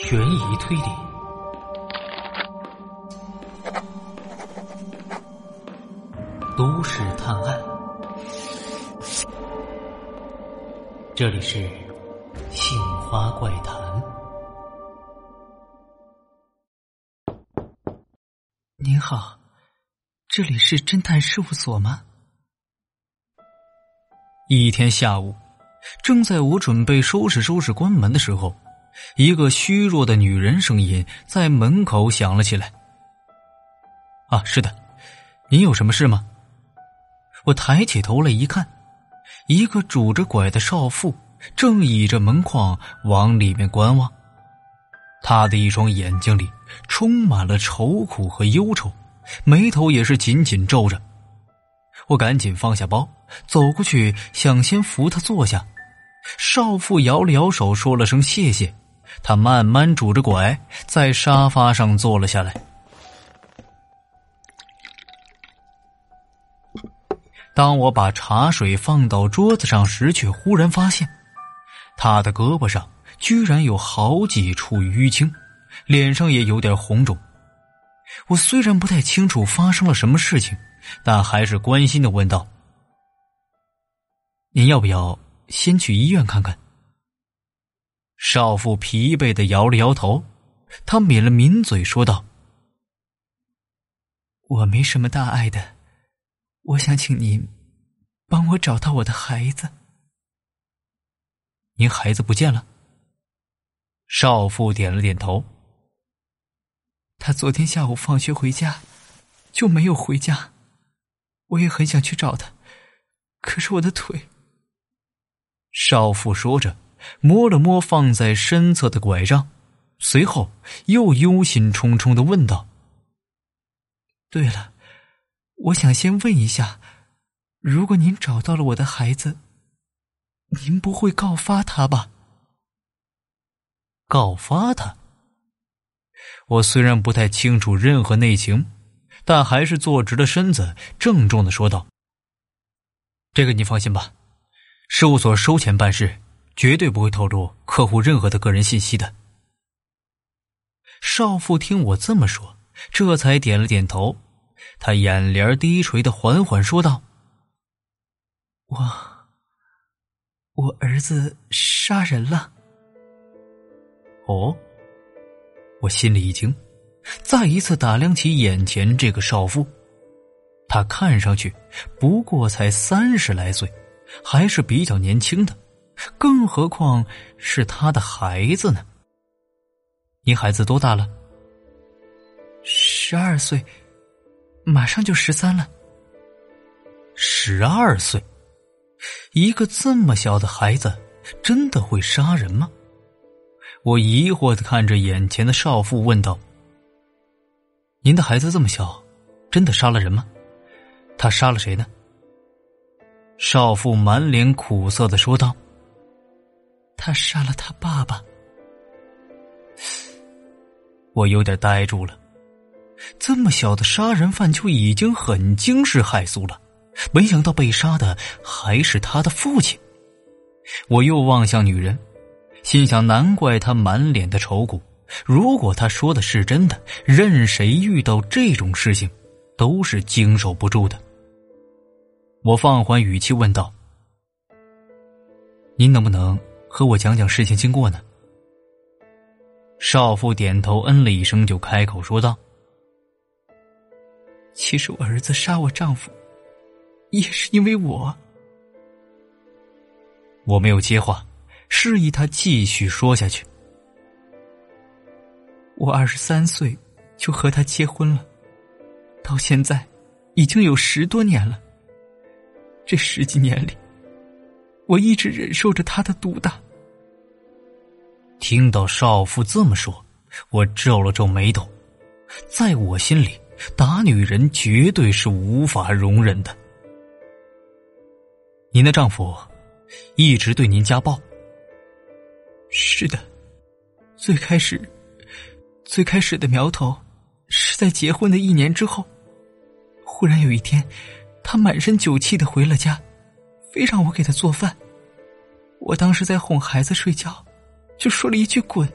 悬疑推理，都市探案。这里是《杏花怪谈》。您好，这里是侦探事务所吗？一天下午，正在我准备收拾收拾关门的时候。一个虚弱的女人声音在门口响了起来。啊，是的，您有什么事吗？我抬起头来一看，一个拄着拐的少妇正倚着门框往里面观望，她的一双眼睛里充满了愁苦和忧愁，眉头也是紧紧皱着。我赶紧放下包，走过去想先扶她坐下，少妇摇了摇手，说了声谢谢。他慢慢拄着拐，在沙发上坐了下来。当我把茶水放到桌子上时，却忽然发现，他的胳膊上居然有好几处淤青，脸上也有点红肿。我虽然不太清楚发生了什么事情，但还是关心的问道：“您要不要先去医院看看？”少妇疲惫的摇了摇头，她抿了抿嘴，说道：“我没什么大碍的，我想请您帮我找到我的孩子。您孩子不见了？”少妇点了点头。他昨天下午放学回家，就没有回家。我也很想去找他，可是我的腿。少妇说着。摸了摸放在身侧的拐杖，随后又忧心忡忡的问道：“对了，我想先问一下，如果您找到了我的孩子，您不会告发他吧？”告发他？我虽然不太清楚任何内情，但还是坐直了身子，郑重的说道：“这个你放心吧，事务所收钱办事。”绝对不会透露客户任何的个人信息的。少妇听我这么说，这才点了点头。她眼帘低垂的缓缓说道：“我，我儿子杀人了。”哦，我心里一惊，再一次打量起眼前这个少妇，她看上去不过才三十来岁，还是比较年轻的。更何况是他的孩子呢？你孩子多大了？十二岁，马上就十三了。十二岁，一个这么小的孩子，真的会杀人吗？我疑惑的看着眼前的少妇，问道：“您的孩子这么小，真的杀了人吗？他杀了谁呢？”少妇满脸苦涩的说道。他杀了他爸爸，我有点呆住了。这么小的杀人犯就已经很惊世骇俗了，没想到被杀的还是他的父亲。我又望向女人，心想：难怪他满脸的愁苦。如果他说的是真的，任谁遇到这种事情，都是经受不住的。我放缓语气问道：“您能不能？”和我讲讲事情经过呢。少妇点头，嗯了一声，就开口说道：“其实我儿子杀我丈夫，也是因为我。”我没有接话，示意他继续说下去。我二十三岁就和他结婚了，到现在已经有十多年了。这十几年里。我一直忍受着他的毒打。听到少妇这么说，我皱了皱眉头。在我心里，打女人绝对是无法容忍的。您的丈夫一直对您家暴。是的，最开始，最开始的苗头是在结婚的一年之后，忽然有一天，他满身酒气的回了家。非让我给他做饭，我当时在哄孩子睡觉，就说了一句“滚”，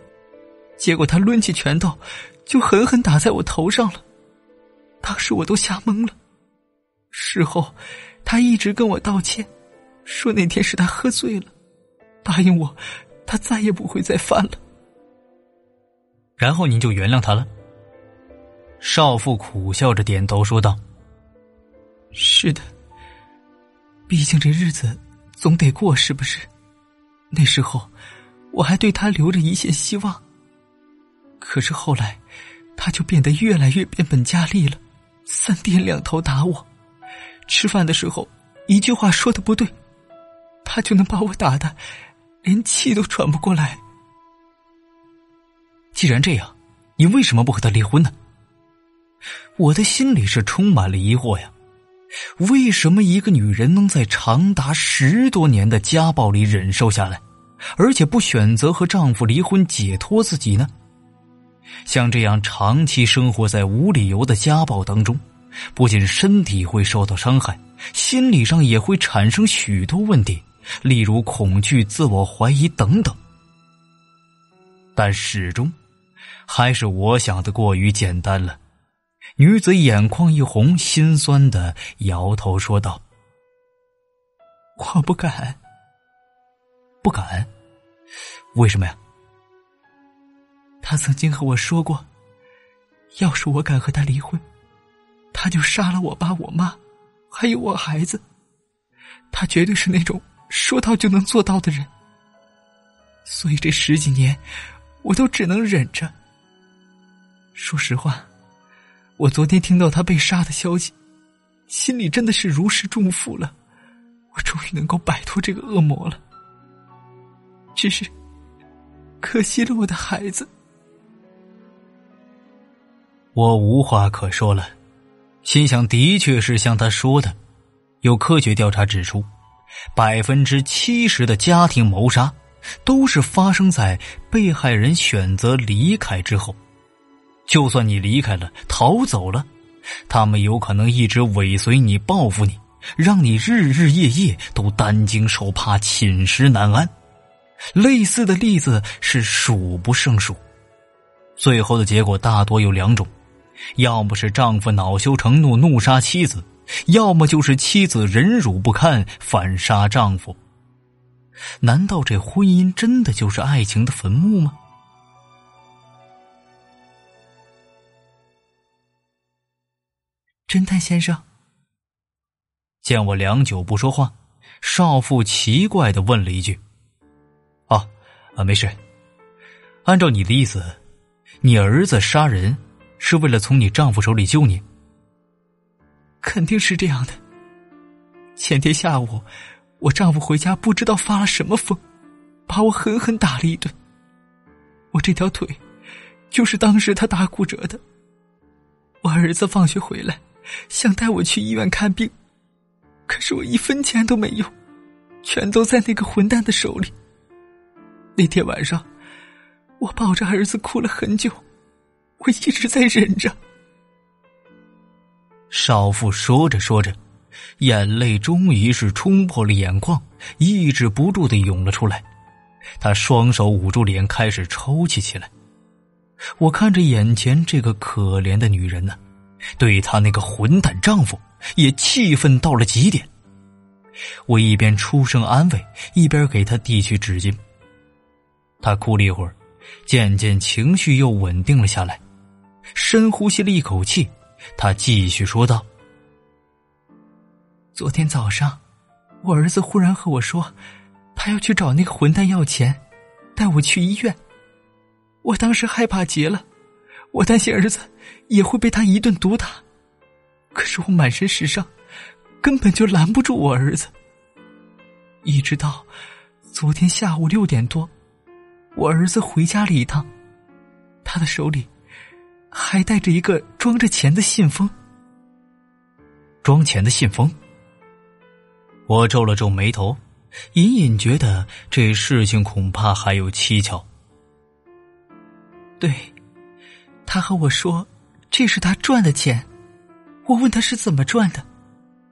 结果他抡起拳头，就狠狠打在我头上了。当时我都吓懵了。事后，他一直跟我道歉，说那天是他喝醉了，答应我，他再也不会再犯了。然后您就原谅他了。少妇苦笑着点头说道：“是的，毕竟这日子总得过，是不是？那时候我还对他留着一线希望。可是后来，他就变得越来越变本加厉了，三天两头打我。吃饭的时候，一句话说的不对，他就能把我打的连气都喘不过来。既然这样，你为什么不和他离婚呢？”我的心里是充满了疑惑呀，为什么一个女人能在长达十多年的家暴里忍受下来，而且不选择和丈夫离婚解脱自己呢？像这样长期生活在无理由的家暴当中，不仅身体会受到伤害，心理上也会产生许多问题，例如恐惧、自我怀疑等等。但始终，还是我想的过于简单了。女子眼眶一红，心酸的摇头说道：“我不敢，不敢，为什么呀？他曾经和我说过，要是我敢和他离婚，他就杀了我爸、我妈，还有我孩子。他绝对是那种说到就能做到的人。所以这十几年，我都只能忍着。说实话。”我昨天听到他被杀的消息，心里真的是如释重负了。我终于能够摆脱这个恶魔了。只是，可惜了我的孩子。我无话可说了，心想，的确是像他说的，有科学调查指出，百分之七十的家庭谋杀，都是发生在被害人选择离开之后。就算你离开了，逃走了，他们有可能一直尾随你，报复你，让你日日夜夜都担惊受怕、寝食难安。类似的例子是数不胜数。最后的结果大多有两种：要么是丈夫恼羞成怒，怒杀妻子；要么就是妻子忍辱不堪，反杀丈夫。难道这婚姻真的就是爱情的坟墓吗？侦探先生，见我良久不说话，少妇奇怪的问了一句：“，啊，没事。按照你的意思，你儿子杀人是为了从你丈夫手里救你？肯定是这样的。前天下午，我丈夫回家不知道发了什么疯，把我狠狠打了一顿。我这条腿，就是当时他打骨折的。我儿子放学回来。”想带我去医院看病，可是我一分钱都没有，全都在那个混蛋的手里。那天晚上，我抱着儿子哭了很久，我一直在忍着。少妇说着说着，眼泪终于是冲破了眼眶，抑制不住的涌了出来。她双手捂住脸，开始抽泣起来。我看着眼前这个可怜的女人呢。对她那个混蛋丈夫也气愤到了极点。我一边出声安慰，一边给她递去纸巾。他哭了一会儿，渐渐情绪又稳定了下来，深呼吸了一口气，他继续说道：“昨天早上，我儿子忽然和我说，他要去找那个混蛋要钱，带我去医院。我当时害怕极了。”我担心儿子也会被他一顿毒打，可是我满身是伤，根本就拦不住我儿子。一直到昨天下午六点多，我儿子回家了一趟，他的手里还带着一个装着钱的信封。装钱的信封。我皱了皱眉头，隐隐觉得这事情恐怕还有蹊跷。对。他和我说：“这是他赚的钱。”我问他是怎么赚的，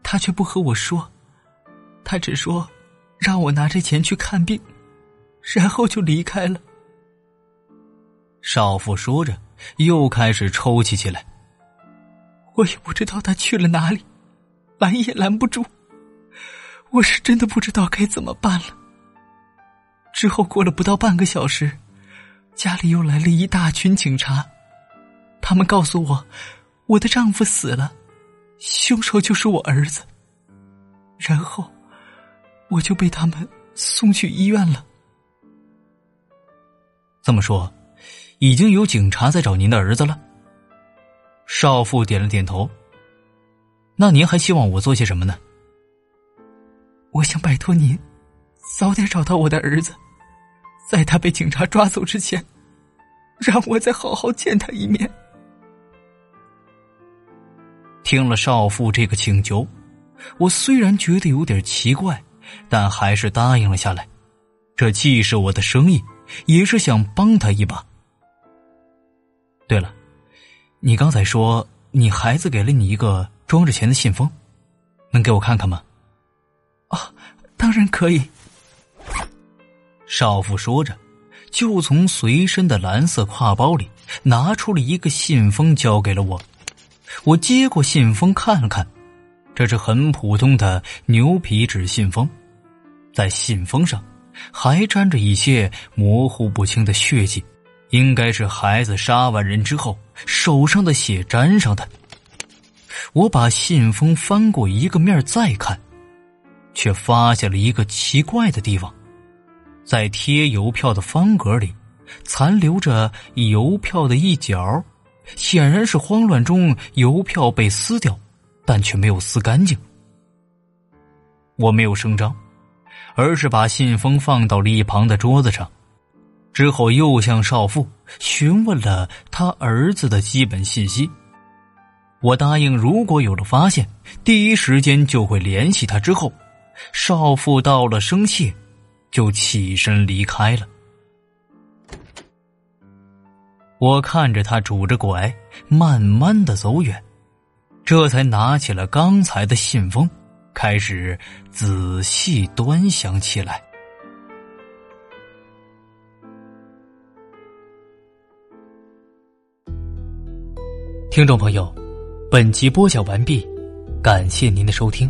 他却不和我说。他只说让我拿着钱去看病，然后就离开了。少妇说着，又开始抽泣起来。我也不知道他去了哪里，拦也拦不住。我是真的不知道该怎么办了。之后过了不到半个小时，家里又来了一大群警察，他们告诉我，我的丈夫死了，凶手就是我儿子。然后，我就被他们送去医院了。这么说，已经有警察在找您的儿子了。少妇点了点头。那您还希望我做些什么呢？我想拜托您，早点找到我的儿子，在他被警察抓走之前，让我再好好见他一面。听了少妇这个请求，我虽然觉得有点奇怪，但还是答应了下来。这既是我的生意，也是想帮他一把。对了。你刚才说你孩子给了你一个装着钱的信封，能给我看看吗？啊，当然可以。少妇说着，就从随身的蓝色挎包里拿出了一个信封，交给了我。我接过信封看了看，这是很普通的牛皮纸信封，在信封上还沾着一些模糊不清的血迹。应该是孩子杀完人之后手上的血沾上的。我把信封翻过一个面再看，却发现了一个奇怪的地方：在贴邮票的方格里，残留着邮票的一角，显然是慌乱中邮票被撕掉，但却没有撕干净。我没有声张，而是把信封放到了一旁的桌子上。之后又向少妇询问了他儿子的基本信息。我答应，如果有了发现，第一时间就会联系他。之后，少妇到了生谢，就起身离开了。我看着他拄着拐，慢慢的走远，这才拿起了刚才的信封，开始仔细端详起来。听众朋友，本集播讲完毕，感谢您的收听。